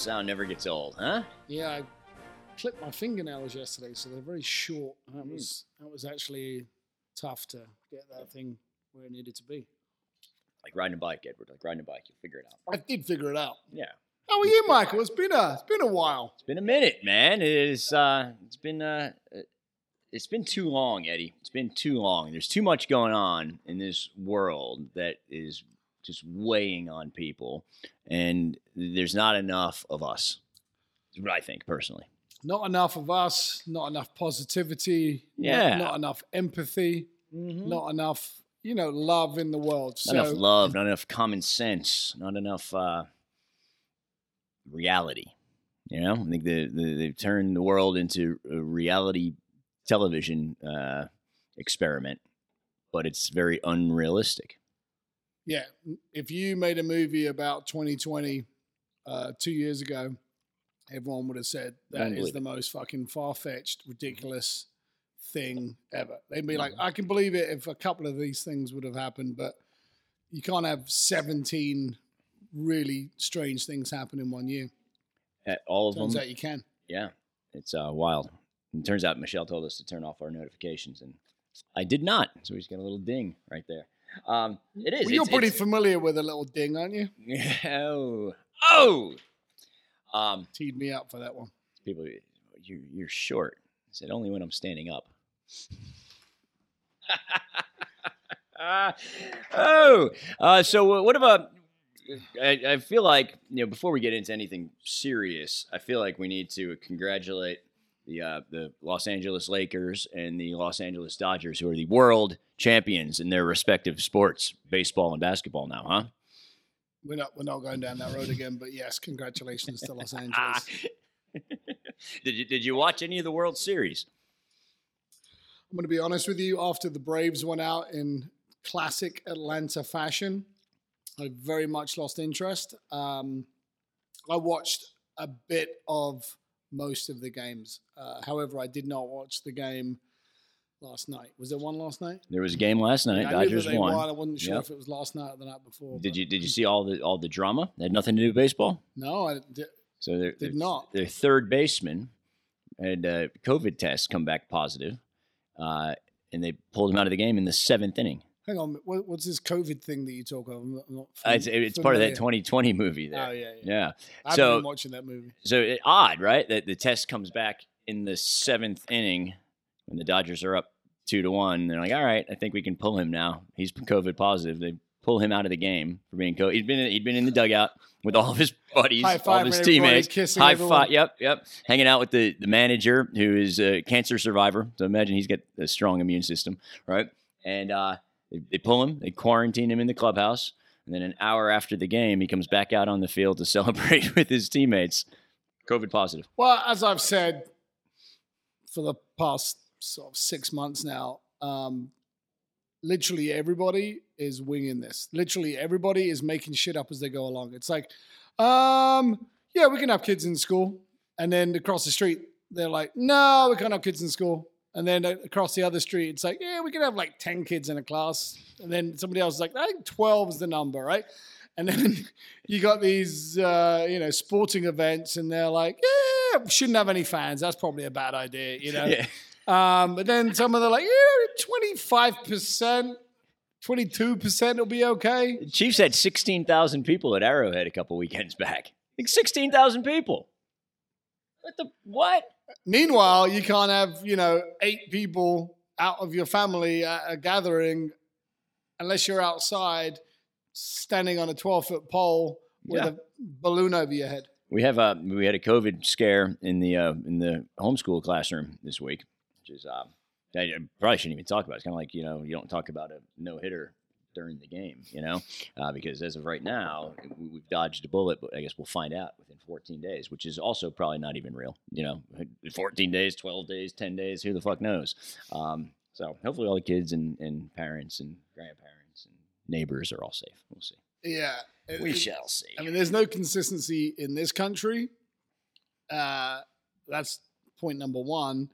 sound never gets old, huh? Yeah, I clipped my fingernails yesterday, so they're very short. That Hmm. was that was actually tough to get that thing where it needed to be. Like riding a bike, Edward. Like riding a bike, you'll figure it out. I did figure it out. Yeah. How are you, Michael? It's been a it's been a while. It's been a minute, man. It is. Uh, it's been. Uh, it's been too long, Eddie. It's been too long. There's too much going on in this world that is just weighing on people, and there's not enough of us. Is what I think personally. Not enough of us. Not enough positivity. not- Yeah. Not, enough empathy. Not enough, you know, love in the world. Not so enough love, not enough common sense, not enough uh, reality. You know, I think the, the, they've turned the world into a reality television uh, experiment, but it's very unrealistic. Yeah, if you made a movie about 2020 uh, two years ago, everyone would have said that is the most fucking far fetched, ridiculous thing ever. They'd be Mm-hmm. like, I can believe it if a couple of these things would have happened, but you can't have 17 really strange things happen in one year. Uh, All of Turns them, out you can. yeah, it's uh, wild. And it turns out Michelle told us to turn off our notifications, and I did not. So we just got a little ding right there. Um, it is. Well, you're it's- pretty it's- familiar with a little ding, aren't you? oh, oh. Um, Teed me up for that one. people you're you're short i said only when i'm standing up oh uh, so what about I, I feel like you know before we get into anything serious i feel like we need to congratulate the uh, the los angeles lakers and the los angeles dodgers who are the world champions in their respective sports baseball and basketball now huh We're not we're not going down that road again, but yes, congratulations to Los. Angeles. did you did you watch any of the world series I'm going to be honest with you. After the Braves went out in classic Atlanta fashion, I very much lost interest. Um, I watched a bit of most of the games. Uh, however, I did not watch the game last night. Was there one last night? There was a game last night. I knew that Dodgers they won. I wasn't sure Yep. if it was last night or the night before. Did but you did you see all the all the drama? It had nothing to do with baseball. No, I did. So their Did not. Their third baseman had a COVID test come back positive, uh, and they pulled him out of the game in the seventh inning. Hang on. what- What's this COVID thing that you talk of? I'm not, I'm not Uh, it's it's part of that 2020 movie. There. Oh yeah, yeah. yeah. I've So- been watching that movie. So it, odd, right? That the test comes back in the seventh inning when the Dodgers are up two to one. They're like, all right, I think we can pull him now. He's COVID positive. They pull him out of the game for being COVID. He'd been he'd been in the dugout with all of his buddies, High all of his teammates. kissing High everyone. five. Yep, yep. Hanging out with the the manager who is a cancer survivor. So imagine he's got a strong immune system, right? And uh, they, they pull him. They quarantine him in the clubhouse. And then an hour after the game, he comes back out on the field to celebrate with his teammates. COVID positive. Well, as I've said for the past sort of six months now, um, literally everybody is winging this. Literally everybody is making shit up as they go along. It's like, um, yeah, we can have kids in school, and then across the street they're like, no, we can't have kids in school. And then across the other street, it's like, yeah, we can have like 10 kids in a class. And then somebody else is like, I think 12 is the number, right? And then you got these, uh, you know, sporting events, and they're like, yeah, shouldn't have any fans. That's probably a bad idea, you know? Yeah. Um, but then some of them are like, yeah, 25%, 22% will be okay. The Chiefs had 16,000 people at Arrowhead a couple weekends back. Like 16,000 people. What the what? Meanwhile, you can't have, you know, eight people out of your family at a gathering unless you're outside standing on a 12 foot pole with Yeah. a balloon over your head. We have a we had a COVID scare in the uh, in the homeschool classroom this week, which is uh, I I probably shouldn't even talk about. It's kind of like you know you don't talk about a no hitter during the game, you know, uh, because as of right now we- we've dodged a bullet, but I guess we'll find out within 14 days, which is also probably not even real, you know, 14 days, 12 days, 10 days, who the fuck knows? Um, so hopefully all the kids and, and parents and grandparents and neighbors are all safe. We'll see. Yeah. We it- shall see. I mean, there's no consistency in this country. Uh, that's point number one.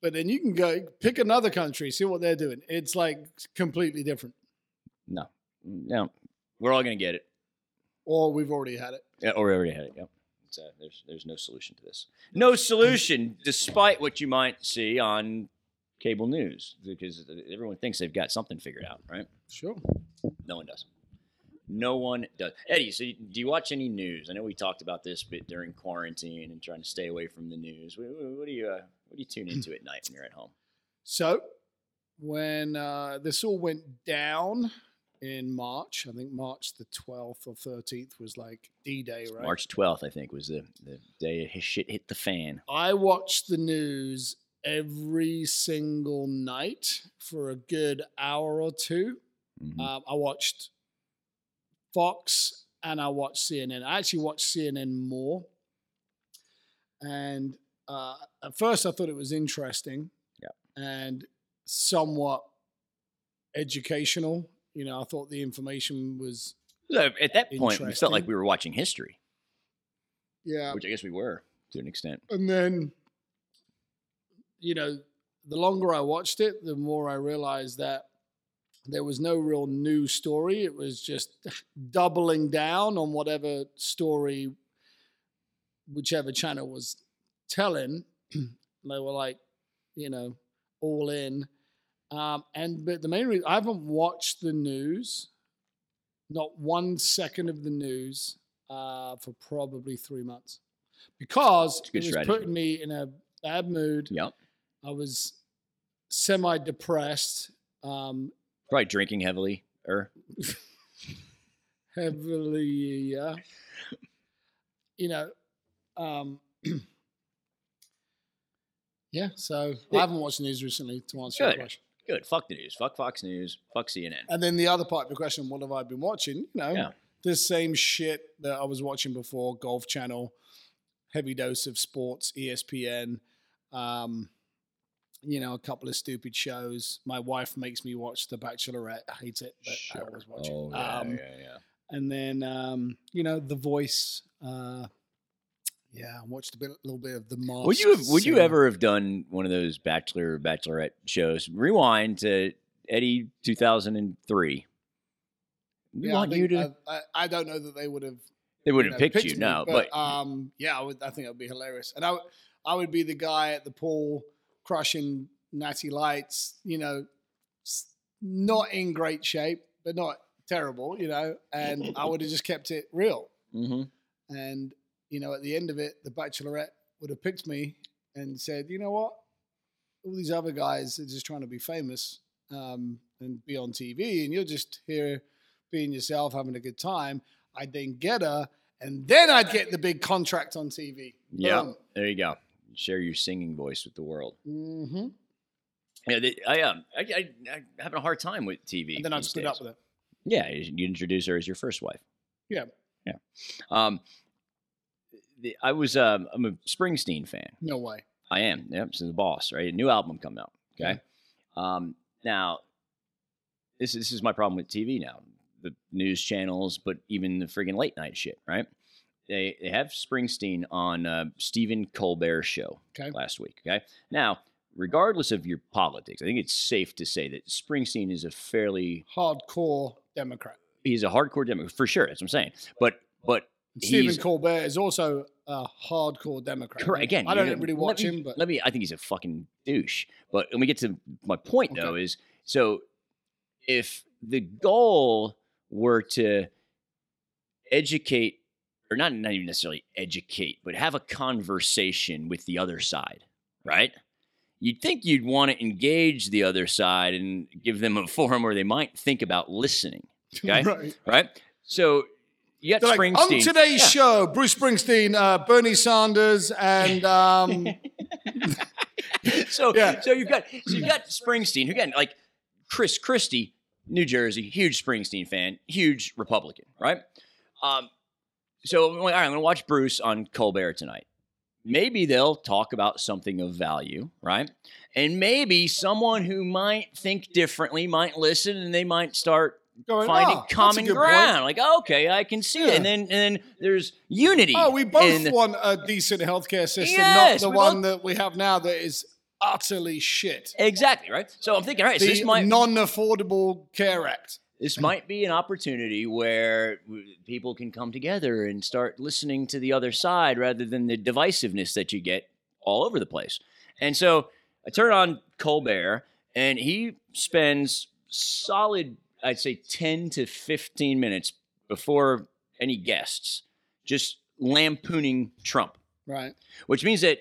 But then you can go pick another country, see what they're doing. It's like completely different. No, no, we're all gonna get it. Or we've already had it. Yeah, or we already had it. Yep. It's a, there's there's no solution to this. No solution, despite what you might see on cable news, because everyone thinks they've got something figured out, right? Sure. No one does. No one does. Eddie, so you- do you watch any news? I know we talked about this bit during quarantine and trying to stay away from the news. What, what, what do you uh, what do you tune into at night when you're at home? So when uh, this all went down in March, I think March the 12th or 13th was like D Day, right? March 12th, I think, was the, the day his shit hit the fan. I watched the news every single night for a good hour or two. Mhm. Um, I watched Fox and I watched CNN. I actually watched CNN more. And uh, at first, I thought it was interesting Yeah. and somewhat educational. You know, I thought the information was, So at that point, we felt like we were watching history, yeah. which I guess we were to an extent. And then, you know, the longer I watched it, the more I realized that there was no real new story. It was just doubling down on whatever story whichever channel was telling. they were like, you know, all in. Um, and but the main reason I haven't watched the news, not one second of the news, uh, for probably three months, because good it was strategy. putting me in a bad mood. Yep. I was semi depressed, um, Probably drinking heavily. Er, heavily, yeah. You know, um, yeah. So I haven't watched the news recently to answer your question. Good. Fuck the news. Fuck Fox News. Fuck CNN. And then the other part of the question, what have I been watching? You know, Yeah. the same shit that I was watching before, Golf Channel, heavy dose of sports, ESPN, um, you know, a couple of stupid shows. My wife makes me watch The Bachelorette. I hate it, but I always watch Oh, it. yeah, um, yeah, yeah. And then, um, you know, The Voice. Uh, yeah, I watched a bit, little bit of The Mask. Would you have, would you ever have done one of those Bachelor or Bachelorette shows? Rewind to Eddie two thousand and three. We Yeah, I want think- you to. I, I, I don't know that they would have they would you know, picked you, me, no, but, um, yeah, I would. I think it would be hilarious, and I, would- I would be the guy at the pool crushing natty lights. You know, not in great shape, but not terrible. You know, and I would have just kept it real. Mhm. And you know, at the end of it, the Bachelorette would have picked me and said, "You know what? All these other guys are just trying to be famous um, and be on TV, and you're just here being yourself, having a good time." I'd then get her, and then I'd get the big contract on TV. yeah, there you go. Share your singing voice with the world. hmm Yeah, they, I um, I, I, I'm having a hard time with TV. And then I'd split days. up with her. Yeah, you you introduce her as your first wife. Yeah. yeah. Um, the, I was um, I'm a Springsteen fan. No way. I am. Yep. So the boss, right? A new album coming out. Okay. Um, now, this this is my problem with TV now. The news channels, but even the friggin' late night shit, right? They they have Springsteen on uh, Stephen Colbert show Okay. last week. Okay. Now, regardless of your politics, I think it's safe to say that Springsteen is a fairly Hardcore Democrat. he's a hardcore Democrat for sure. That's what I'm saying. But but Stephen Colbert is also a hardcore Democrat. Correct. Again, I don't really watch me- him, but let me. I think he's a fucking douche. But when we get to my point, though, is so if the goal were to educate, or not not even necessarily educate, but have a conversation with the other side, right? You'd think you'd want to engage the other side and give them a forum where they might think about listening, Okay. right. right? So you got like, Springsteen. on today's Yeah. show, Bruce Springsteen, uh, Bernie Sanders, and um, so Yeah. so you've got so you've got Springsteen who again like Chris Christie, New Jersey, huge Springsteen fan, huge Republican, right? Um, so all right, I'm going to watch Bruce on Colbert tonight. Maybe they'll talk about something of value, right? And maybe someone who might think differently might listen, and they might start going, finding "Oh, common ground. point." Like, oh, okay, I can see it, and then and then there's unity. Oh, we both in- want a decent healthcare system, Yes, not the one both- that we have now that is utterly shit. exactly right. So I'm thinking, all right, so this might non-affordable care act. this might be an opportunity where people can come together and start listening to the other side rather than the divisiveness that you get all over the place. And so I turn on Colbert, and he spends solid, I'd say, 10 to 15 minutes before any guests just lampooning Trump Right. which means that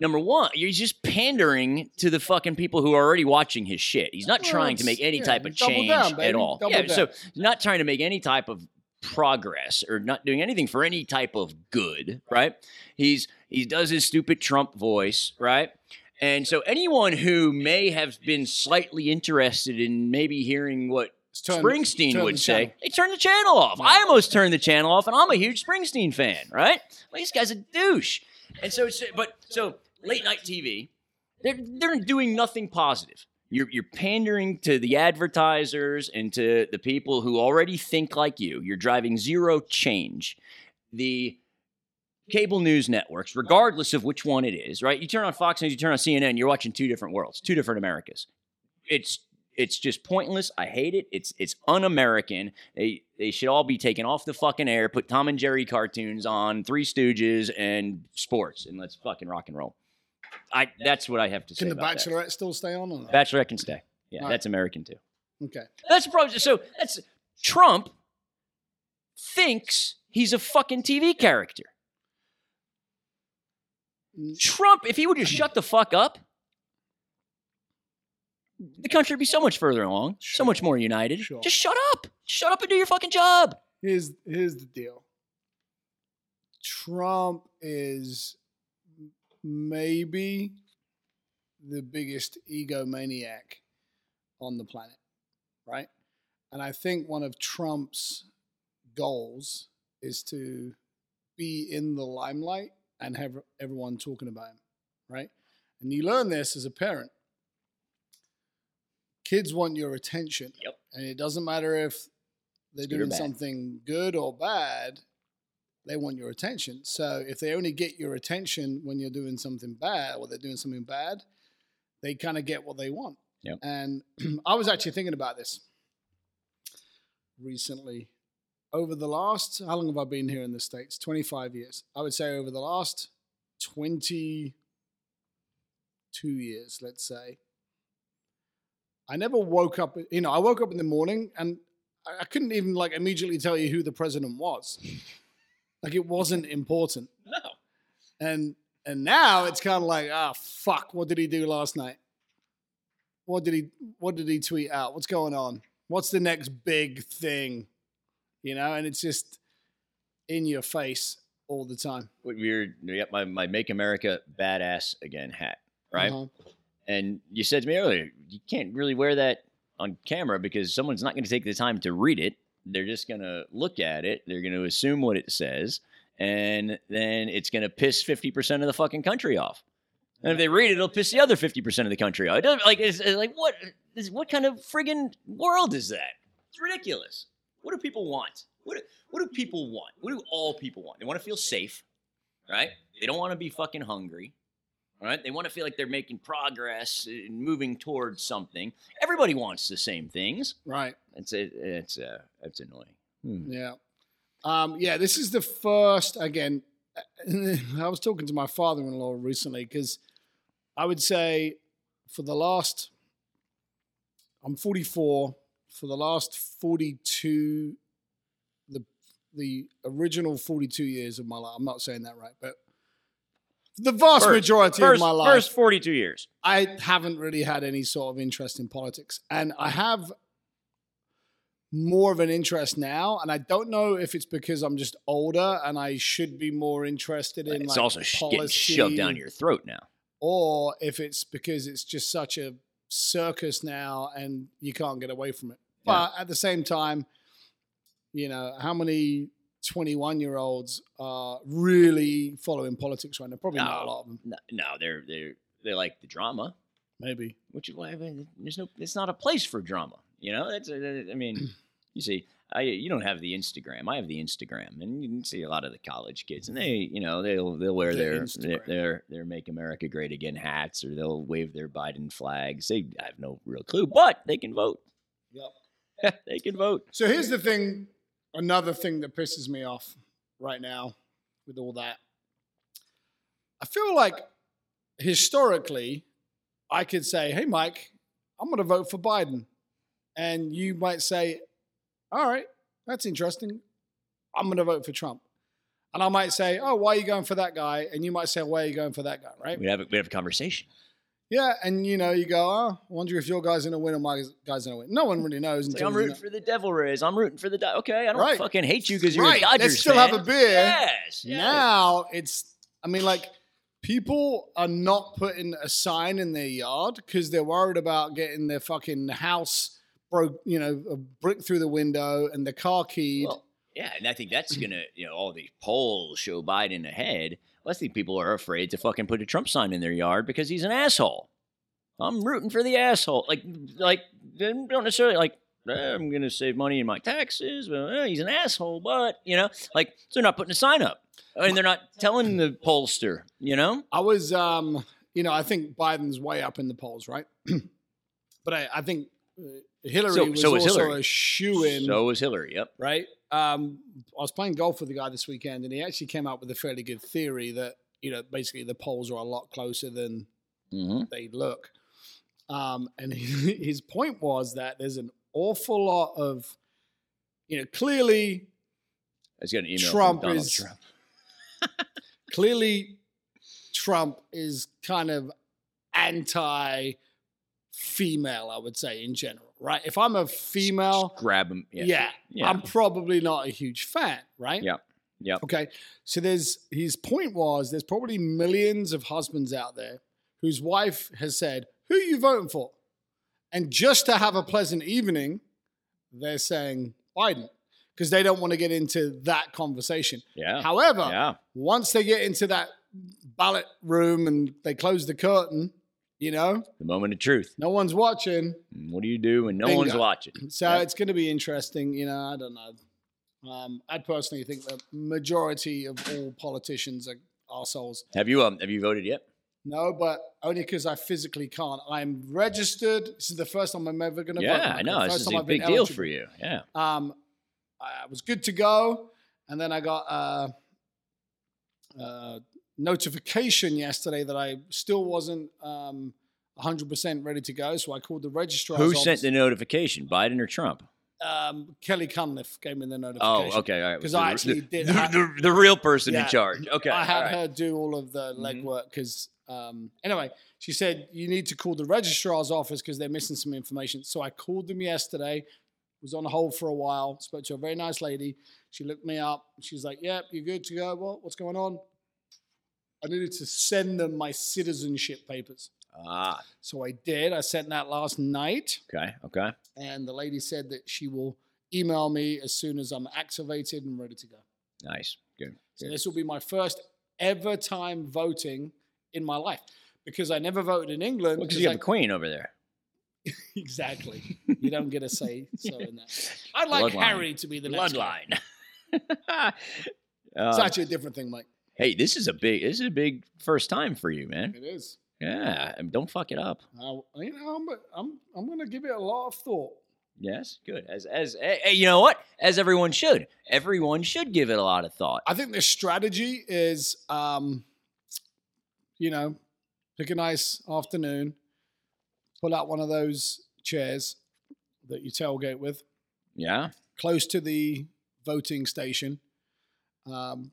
number one, you're just pandering to the fucking people who are already watching his shit. He's not Well, trying to make any yeah, type of change down, at all. double yeah, down. so not trying to make any type of progress or not doing anything for any type of good, right? He's he does his stupid Trump voice, right? And so anyone who may have been slightly interested in maybe hearing what Turned- Springsteen turned would the say, channel. they turn the channel off. I almost turned the channel off, and I'm a huge Springsteen fan, right? Like, this guy's a douche. And so, it's, but so late night TV, they're they're doing nothing positive. You're you're pandering to the advertisers and to the people who already think like you. You're driving zero change. The cable news networks, regardless of which one it is, right? You turn on Fox News, you turn on CNN, you're watching two different worlds, two different Americas. It's it's just pointless. I hate it. It's it's un-American. They they should all be taken off the fucking air. Put Tom and Jerry cartoons on, Three Stooges, and sports, and let's fucking rock and roll. I that's what I have to say. Can the about that. Bachelorette still stay on or not? Bachelorette can stay. Yeah, Right. that's American too. Okay. That's the problem. So that's Trump thinks he's a fucking TV character. Mm. Trump, if he would just shut the fuck up, the country would be so much further along, so much more united. Sure. Just shut up. Shut up and do your fucking job. Here's here's the deal. Trump is maybe the biggest egomaniac on the planet, right? And I think one of Trump's goals is to be in the limelight and have everyone talking about him, right? And you learn this as a parent. Kids want your attention. Yep. And it doesn't matter if they're good doing something good or bad, they want your attention. So if they only get your attention when you're doing something bad or they're doing something bad, they kind of get what they want. Yep. And I was actually thinking about this recently. Over the last, how long have I been here in the States? 25 years. I would say over the last 22 years, let's say, I never woke up, you know, I woke up in the morning and I I couldn't even like immediately tell you who the president was. Like it wasn't important. No. And and now it's kind of like, ah, fuck, what did he do last night? What did he what did he tweet out? What's going on? What's the next big thing? You know, and it's just in your face all the time. We're yep, my, my Make America Badass Again hat, right? Uh-huh. And you said to me earlier, you can't really wear that on camera because someone's not going to take the time to read it. They're just going to look at it. They're going to assume what it says, and then it's going to piss fifty percent of the fucking country off. And if they read it, it'll piss the other fifty percent of the country off. It doesn't, like, it's, it's like what? Is, what kind of friggin' world is that? It's ridiculous. What do people want? What do, what do people want? What do all people want? They want to feel safe, right? They don't want to be fucking hungry. Right? They want to feel like they're making progress and moving towards something. Everybody wants the same things. Right. It's it, it's uh, it's annoying. Hmm. Yeah. Um, yeah, this is the first, again, I was talking to my father in law recently because I would say for the last, I'm 44, for the last 42, the, the original 42 years of my life, I'm not saying that right, but the vast First- majority First, of my life. first forty two years. I haven't really had any sort of interest in politics. And I have more of an interest now. And I don't know if it's because I'm just older and I should be more interested in It's like also getting shoved down your throat now. or if it's because it's just such a circus now and you can't get away from it. But at the same time, you know, how many 21 year olds are really following politics right now? Probably not a No. lot of them. No, no they're they're they like the drama, Maybe. which is why I mean, there's no. It's not a place for drama. You know, that's. uh, I mean, you see, I you don't have the Instagram. I have the Instagram, and you can see a lot of the college kids, and they, you know, they'll they'll wear The their their, their their "Make America Great Again" hats, or they'll wave their Biden flags. They I have no real clue, but they can vote. Yep. they can vote. So here's the thing another thing that pisses me off right now with all that. I feel like historically, I could say, hey, Mike, I'm going to vote for Biden. And you might say, all right, that's interesting. I'm going to vote for Trump. And I might say, oh, why are you going for that guy? And you might say, why are you going for that guy, right? We have a, we have a conversation. Yeah, and you know, you go, oh, I wonder if your guy's gonna win or my guy's gonna win. No one really knows. Like, I'm rooting for the Devil Rays. I'm rooting for the. Di- okay, I don't Right. fucking hate you because you're Right, a Dodgers let's still fan. have a beer. Yes. yes. Now it's, I mean, like people are not putting a sign in their yard because they're worried about getting their fucking house broke, you know, a brick through the window and the car keyed. Well, yeah, and I think that's gonna, you know, all these polls show Biden ahead. I think people are afraid to fucking put a Trump sign in their yard because he's an asshole. I'm rooting for the asshole. Like, like don't necessarily like. "Eh, I'm gonna save money in my taxes. Well, eh, he's an asshole, but you know, like so they're not putting a sign up, I mean, they're not telling the pollster. You know, I was, um, you know, I think Biden's way up in the polls, right? but I, I think Hillary So- was so also Hillary. a shoe in. so was Hillary. Yep. right? Um, I was playing golf with a guy this weekend, and he actually came up with a fairly good theory that you know basically the polls are a lot closer than hmm they look. Um, and he, his point was that there's an awful lot of, you know, clearly, I just got an email Trump is- Trump. clearly, Trump is kind of anti female, I would say in general, right? If I'm a female, Just grab them. Yeah. yeah, Yeah. I'm probably not a huge fan, right? Yeah, Yep. Okay. So there's his point was there's probably millions of husbands out there whose wife has said, Who are you voting for? And just to have a pleasant evening, they're saying Biden because they don't want to get into that conversation. Yeah. However, yeah. once they get into that ballot room and they close the curtain, you know, The moment of truth. no one's watching. What do you do when no one's watching? So Yep. it's going to be interesting. You know, I don't know. Um, I personally think the majority of all politicians are assholes. Have you um have you voted yet? No, but only because I physically can't. I'm registered. This is the first time I'm ever going to vote. Yeah, I know. This is a I've big deal eligible. for you. Yeah. Um, I was good to go, and then I got a, a notification yesterday that I still wasn't um, 100% ready to go. So I called the registrar's Who office. sent the notification? Biden or Trump? um, Kelly Cunliffe gave me the notification. Oh, okay. All right. I actually the, did the, the, the real person Yeah. in charge. Okay. I had right. her do all of the Mhm. legwork because, um, anyway, she said you need to call the registrar's office because they're missing some information. So I called them yesterday, was on hold for a while, spoke to a very nice lady. She looked me up. She's like, "Yep, you're good to go. What? What's going on?" I needed to send them my citizenship papers, Ah. so I did. I sent that last night, Okay. Okay. and the lady said that she will email me as soon as I'm activated and ready to go. Nice. Good. So Good. this will be my first ever time voting in my life because I never voted in England. Because 'cause you have I- a queen over there. exactly. You don't get a say so in that. I'd like Bloodline. Harry to be the next. Bloodline. It's actually a different thing, Mike. Hey, this is a big. This is a big first time for you, man. It is. Yeah. and Don't fuck it up. Uh, you know, I'm, I'm, I'm going to give it a lot of thought. Yes. Good. As as hey, you know what? As everyone should. Everyone should give it a lot of thought. I think the strategy is, um, you know, pick a nice afternoon, pull out one of those chairs that you tailgate with, Yeah. close to the voting station. Um,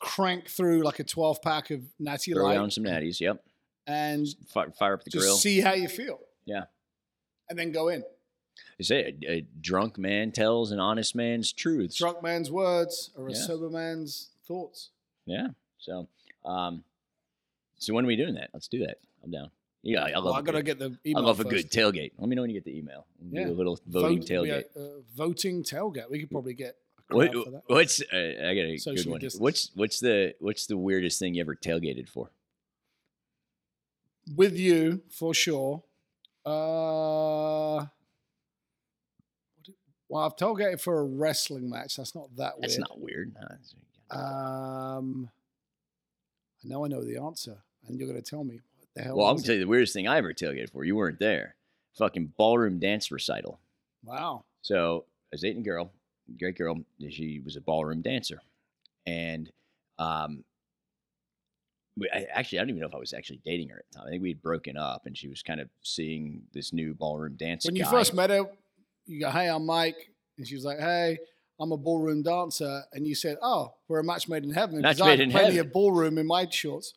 crank through like a 12 pack of Natty Throw Light down some natties. Yep. and Fire, fire up the just grill. see how you feel. Yeah. And then go in. They say a, a drunk man tells an honest man's truths. Drunk man's words or a Yeah. sober man's thoughts. Yeah. So, um, so when are we doing that? Let's do that. I'm down. Yeah, I Well, love. I a got to good- get the email. I love a good tailgate. Let me know when you get the email. We'll Yeah. Do a little voting Vote- tailgate. yeah, uh, voting tailgate. We could probably get What, what's uh, I got a good one. What's what's the what's the weirdest thing you ever tailgated for? With you for sure. Uh, well, I've tailgated for a wrestling match. That's not that weird. That's not weird. Nah, it's- Um, I know I know the answer, and you're going to tell me what the hell. well, I'm was gonna tell you the weirdest thing I ever tailgated for. You weren't there. fucking ballroom dance recital. Wow. So I was dating a girl, great girl. She was a ballroom dancer, and um, we, I, actually I don't even know if I was actually dating her at the time. I think we had broken up, and she was kind of seeing this new ballroom dance. When you guy. first met her, you go, "Hey, I'm Mike," and she was like, "Hey, I'm a ballroom dancer," and you said, "Oh, we're a match made in heaven." Match I made have in plenty heaven. of ballroom in my shorts.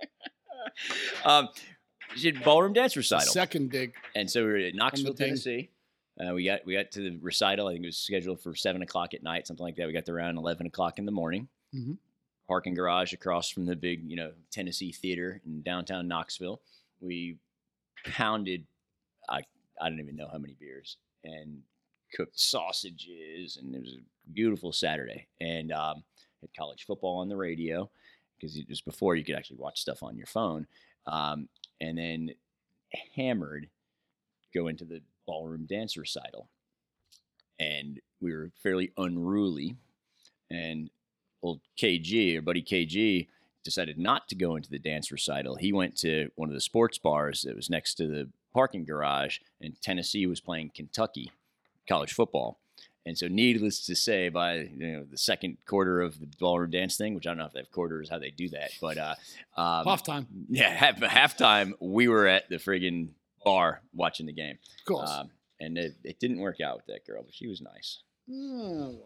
um, she did ballroom dance recital. Second dig. And so we were at Knoxville. Tennessee. Uh, we got we got to the recital. I think it was scheduled for seven o'clock at night, something like that. We got there around eleven o'clock in the morning. Mhm. Parking garage across from the big, you know, Tennessee Theater in downtown Knoxville. We pounded, I I don't even know how many beers, and cooked sausages, and it was a beautiful Saturday. And um, had college football on the radio because it was before you could actually watch stuff on your phone. Um, and then hammered go into the ballroom dance recital. And we were fairly unruly. And old KG, our buddy KG, decided not to go into the dance recital. He went to one of the sports bars that was next to the parking garage, and Tennessee was playing Kentucky college football. And so, needless to say, by you know the second quarter of the ballroom dance thing, which I don't know if they have quarters, how they do that, but uh, um, Halftime, yeah, half, halftime we were at the friggin' bar watching the game, of course. um, and it, it didn't work out with that girl, but she was nice. Oh,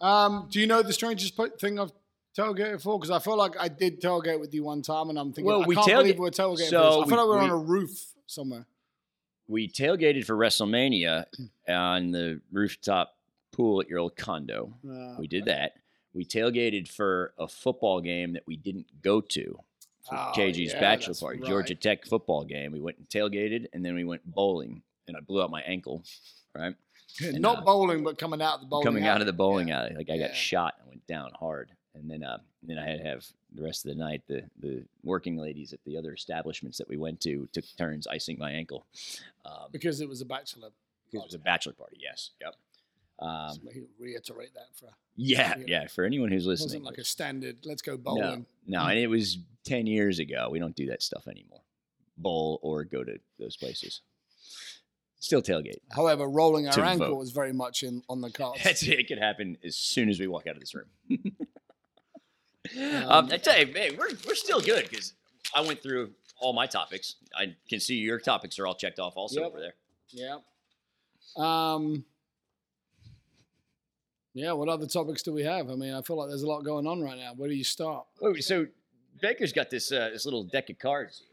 well. Um, do you know the strangest thing I've tailgated for? Because I feel like I did tailgate with you one time, and I'm thinking, Well, I we can't tailgate- believe we're tailgating. so for this. I we- feel like we're we- on a roof somewhere. We tailgated for WrestleMania on the rooftop pool at your old condo. Uh, We did that. We tailgated for a football game that we didn't go to. Oh, KG's yeah, bachelor party, right. Georgia Tech football game. We went and tailgated, and then we went bowling, and I blew out my ankle. Right, and, Not uh, bowling, but coming out of the bowling. coming out of the bowling Yeah. alley, like I Yeah. got shot and went down hard. And then, uh, then I had to have the rest of the night. The the working ladies at the other establishments that we went to took turns icing my ankle. Um, because it was a bachelor. because it was a bachelor party. Yes. Yep. Um, reiterate that for yeah, yeah. yeah. For anyone who's listening, wasn't like a standard. Let's go no, bowling. no, and it was ten years ago. We don't do that stuff anymore. Bowl or go to those places. Still tailgate. However, rolling our ankle vote. was very much in on the cards. That's it. It could happen as soon as we walk out of this room. um, Um, I tell you, man, we're we're still good because I went through all my topics. I can see your topics are all checked off also Yep. over there. Yeah. Um. Yeah. What other topics do we have? I mean, I feel like there's a lot going on right now. Where do you start? Oh, so Baker's got this uh, this little deck of cards. here.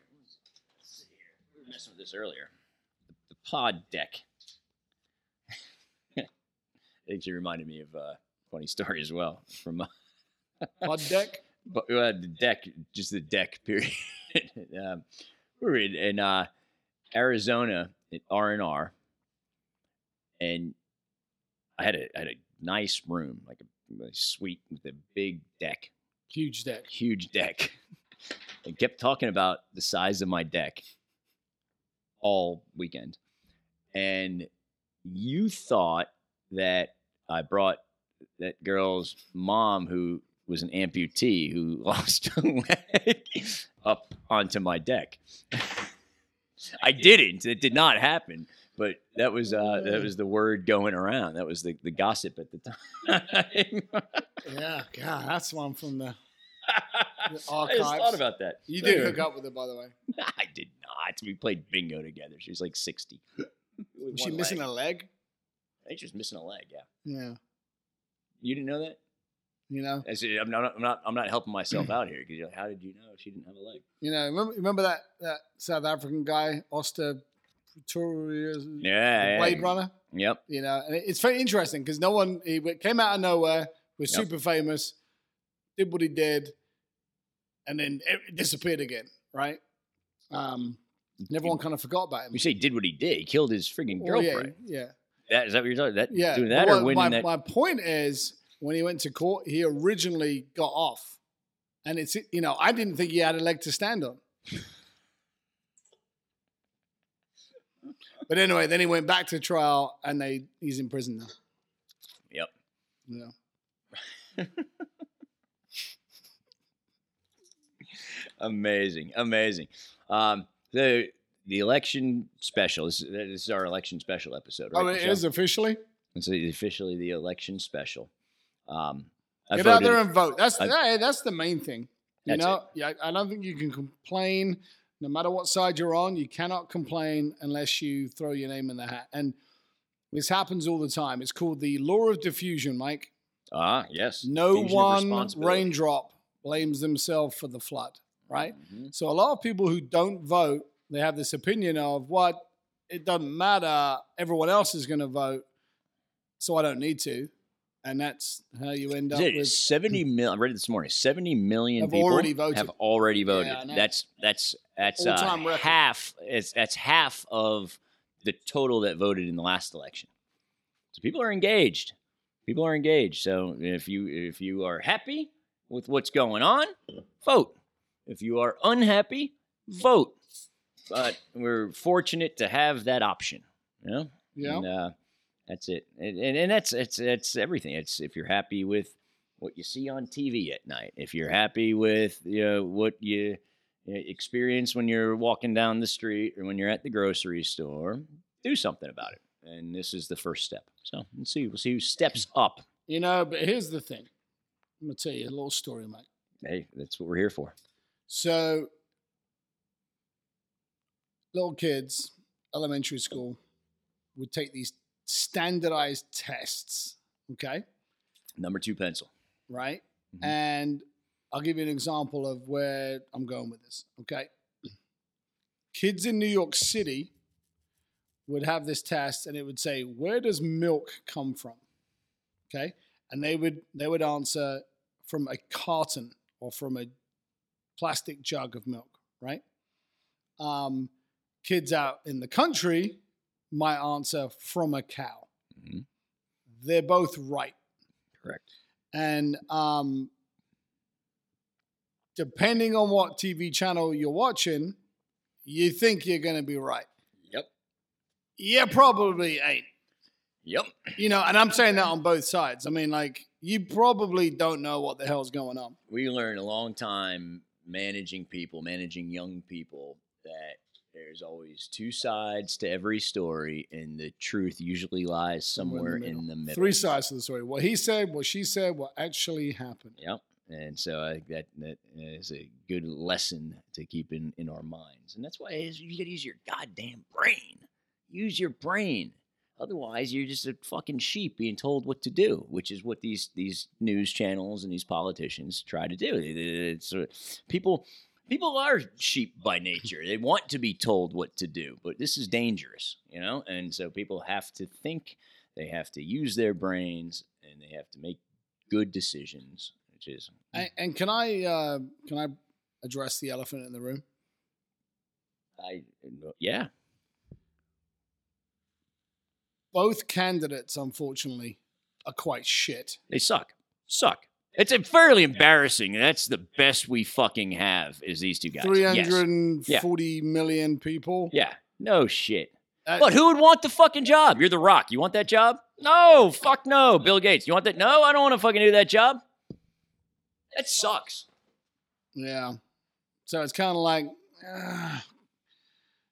Let's see here. We were messing with this earlier. The, the pod deck. it actually reminded me of a funny story as well from uh, Pod deck. but uh, the deck, just the deck. Period. um, we were in, in uh, Arizona at R and R, and I had a I had a nice room, like a, a suite with a big deck, Huge deck. huge deck, and kept talking about the size of my deck all weekend, and you thought that I brought that girl's mom who was an amputee who lost a leg up onto my deck. I didn't. It did not happen. But that was uh, that was the word going around. That was the, the gossip at the time. Yeah. God, that's one from the. archives. I just thought about that. You did hook up with her, by the way. I did not. We played bingo together. She was like sixty. Was she missing a leg? I think she was missing a leg. Yeah. Yeah. You didn't know that? You know. I I'm not. I'm not. I'm not helping myself out here because like, how did you know she didn't have a leg? You know. Remember, remember that that South African guy, Oscar Pretorius, Yeah. Blade yeah. Runner. Yep. You know, and it's very interesting because no one he came out of nowhere, was Yep. super famous, did what he did, and then it disappeared again. Right? Um, and everyone kind of forgot about him. You say he did what he did. He killed his friggin' Well, yeah, girlfriend. yeah, That is that what you're talking? That yeah. doing that Well, or winning my, that? my point is, when he went to court, he originally got off, and it's you know I didn't think he had a leg to stand on. But anyway, then he went back to trial, and they he's in prison now. Yep. Yeah. Amazing, amazing. Um, so the election special. This, is- this is our election special episode, right? Oh, it Michelle? is officially. It's officially the election special. Um, I Get out there and vote. That's I- yeah, that's the main thing. You That's know, yeah, I don't think you can complain no matter what side you're on. You cannot complain unless you throw your name in the hat. And this happens all the time. It's called the law of diffusion, Mike. ah, yes. No Diffusion one raindrop blames themselves for the flood, right? Mhm. So a lot of people who don't vote, they have this opinion of what it doesn't matter. Everyone else is going to vote, so I don't need to, and that's how you end up Dude, with. 70 million. I read it this morning. 70 million Have people already voted. have already voted. Know. that's that's that's uh, half. It's that's half of the total that voted in the last election. So people are engaged. People are engaged. So if you if you are happy with what's going on, vote. If you are unhappy, vote. But we're fortunate to have that option. You know. Yeah. And, uh, that's it. And, and, and that's it's it's everything. It's if you're happy with what you see on TV at night, if you're happy with you know what you experience when you're walking down the street or when you're at the grocery store, do something about it. And this is the first step. So let's see. We'll see who steps up. You know, but here's the thing. I'm gonna tell you a little story, mate. Hey, that's what we're here for. So, little kids, elementary school, would take these standardized tests, okay? Number two pencil. Right? Mhm. And I'll give you an example of where I'm going with this, okay? Kids in New York City would have this test and it would say, Where does milk come from? Okay? And they would they would answer from a carton or from a plastic jug of milk, right? Um, kids out in the country might answer from a cow. Mhm. They're both right. Correct. And um, depending on what TV channel you're watching, you think you're going to be right. Yep. You probably ain't. Yep. You know, and I'm saying that on both sides. I mean, like, you probably don't know what the hell's going on. we learned a long time managing people, managing young people, that there's always two sides to every story, and the truth usually lies somewhere in the middle. Three sides to the story. What he said, what she said, what actually happened. Yep. And so I think that that is a good lesson to keep in, in our minds, and that's why you got to use your goddamn brain. Use your brain. Otherwise, you're just a fucking sheep being told what to do, which is what these these news channels and these politicians try to do. They- It's, uh, people people are sheep by nature. They want to be told what to do, but this is dangerous, you know. And so people have to think. They have to use their brains, and they have to make good decisions, which is And, and can I uh, can I address the elephant in the room? I yeah. Both candidates, unfortunately, are quite shit. They suck. Suck. It's a fairly embarrassing. That's the best we fucking have is these two guys. Three Yes. hundred and forty million people. Yeah. No shit. Uh, But who would want the fucking job? You're the rock. You want that job? No. Fuck no. Bill Gates. You want that? No, I don't want to fucking do that job. That sucks. Yeah. So it's kind of like, ah,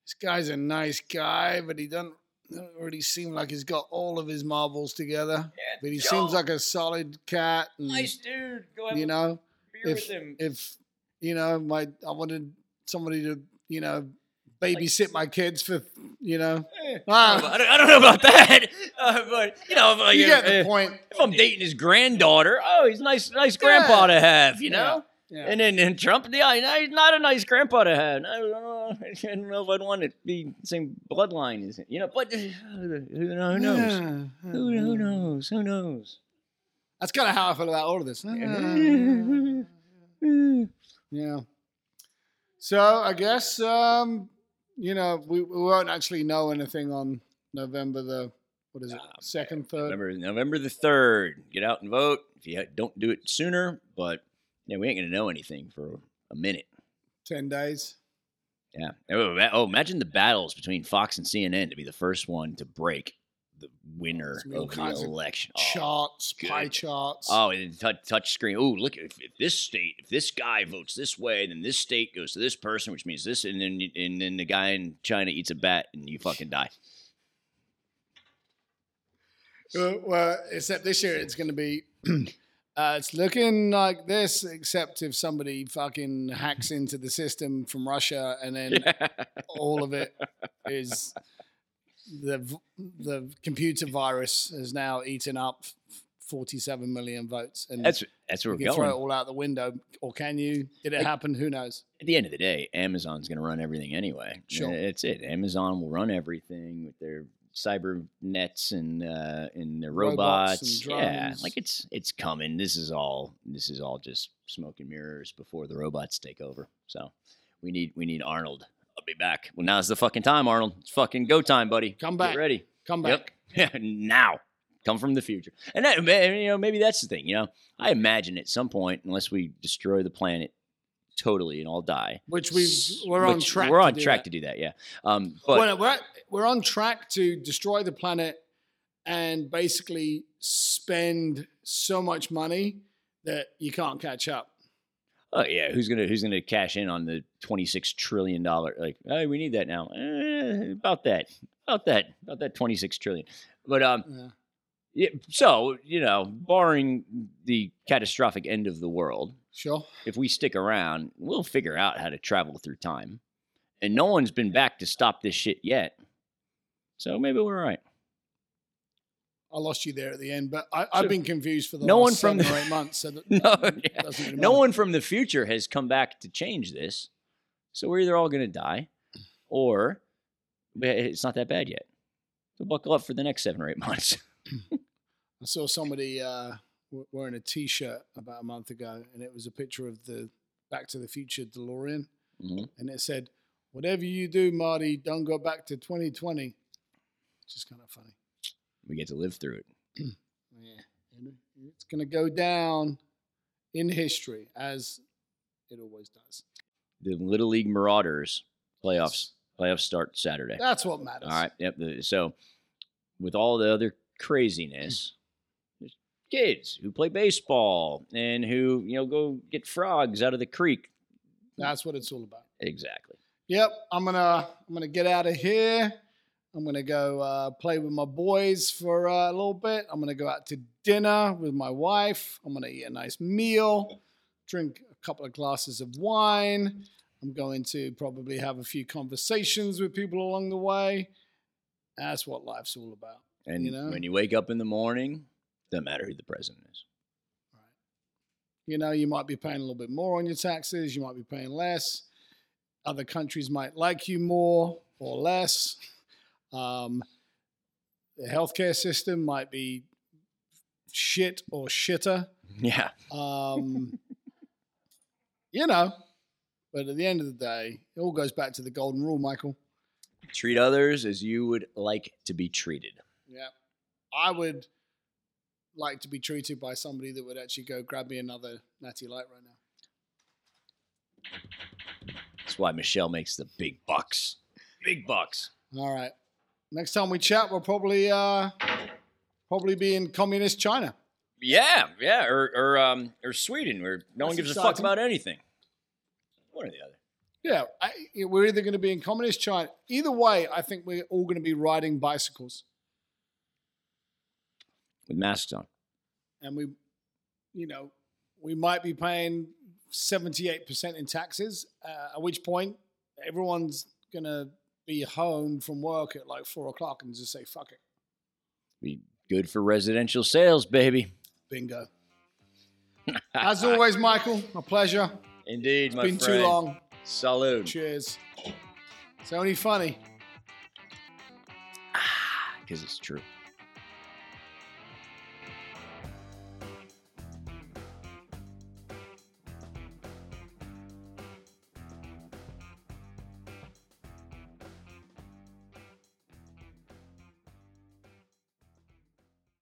this guy's a nice guy, but he doesn't, doesn't really seem like he's got all of his marbles together. Yeah, But he Joe, seems like a solid cat. And, nice dude. Go have you know, beer if with him. if you know, my I wanted somebody to, you know, babysit my kids for, you know, Eh, Ah. I, don't, I don't know about that, uh, but you know, if, like, you get the if- point. if I'm dating his granddaughter, oh, he's nice, nice grandpa to have, you know. Yeah. And then and Trump, yeah, he's not a nice grandpa to have. I don't know, I don't know if I'd want to be the same bloodline as him, you know. But who, who knows? Who, who knows? Who knows? That's kind of how I feel about all of this. Yeah. Yeah. So I guess um, you know we, we won't actually know anything on November the what is it Ah, second third. November, November the third. Get out and vote. If you don't do it sooner, but yeah, we ain't gonna know anything for a minute. Ten days. Yeah. Oh, oh, imagine the battles between Fox and CNN to be the first one to break the winner of the kinds of election. Oh, charts, pie charts. Oh, and touch, touch screen. Oh, look! If, if this state, if this guy votes this way, then this state goes to this person, which means this, and then and then the guy in China eats a bat, and you fucking die. Uh, well, except this year it's going to be. Uh, it's looking like this, except if somebody fucking hacks into the system from Russia, and then all of it is the the computer virus has now eaten up 47 million votes, and That's that's where you we're can throw it all out the window, or can you? Did it happen? Who knows? At the end of the day, Amazon's going to run everything anyway. Sure. It's it. Amazon will run everything with their cyber nets and uh, and their Robots robots. and yeah, like it's it's coming. This is all this is all just smoke and mirrors before the robots take over. So we need we need Arnold. I'll be back. Well, now's the fucking time, Arnold. It's fucking go time, buddy. Come Get back. ready. Come back. Yeah, now. Come from the future. And that, you know, maybe that's the thing. You know, I imagine at some point, unless we destroy the planet totally and all die, Which we we're on track. We're to on do track that. to do that. Yeah. Um, but well, we're, we're on track to destroy the planet and basically spend so much money that you can't catch up. oh yeah, who's gonna who's gonna cash in on the twenty six trillion dollar? Like, hey, we need that now. Eh, about that, about that, about that twenty six trillion. But um, Yeah. Yeah, so you know, barring the catastrophic end of the world, Sure. if we stick around, we'll figure out how to travel through time. And no one's been back to stop this shit yet. So maybe we're all right. I lost you there at the end, but I, So- I've been confused for the No last one from seven the- or eight months. So that, No, yeah. no one from the future has come back to change this. So we're either all going to die or it's not that bad yet. So buckle up for the next seven or eight months. I saw somebody uh, wearing a T-shirt about a month ago, and it was a picture of the Back to the Future DeLorean, Mhm. and it said, "Whatever you do, Marty, don't go back to 2020." Which is kind of funny. We get to live through it. Yeah, and it's going to go down in history as it always does. The Little League Marauders playoffs playoffs start Saturday. That's what matters. All right. Yep. So, with all the other craziness, there's kids who play baseball and who you know go get frogs out of the creek. That's what it's all about. Exactly. Yep, I'm gonna I'm gonna get out of here. I'm gonna go uh, play with my boys for uh, a little bit. I'm gonna go out to dinner with my wife. I'm gonna eat a nice meal, drink a couple of glasses of wine. I'm going to probably have a few conversations with people along the way. That's what life's all about. And You know? when you wake up in the morning, doesn't matter who the president is. Right. You know, you might be paying a little bit more on your taxes, you might be paying less. Other countries might like you more or less. Um, the healthcare system might be shit or shitter. Yeah. Um, you know, but at the end of the day, it all goes back to the golden rule, Michael. Treat others as you would like to be treated. Yeah. I would like to be treated by somebody that would actually go grab me another natty light right now. That's why Michelle makes the big bucks. Big bucks. All right. Next time we chat, we'll probably uh probably be in communist China. Yeah, yeah, or or um or Sweden, where no one That's gives a fuck about anything. One or the other. Yeah, I, we're either going to be in communist China. Either way, I think we're all going to be riding bicycles, With masks on. and we, you know, we might be paying seventy-eight percent in taxes. Uh, at which point, everyone's going to be home from work at like four o'clock and just say "fuck it." Be good for residential sales, baby. Bingo. As always, Michael, a pleasure. Indeed, my Been friend. too long. Salute. Cheers. It's only funny. Because it's true.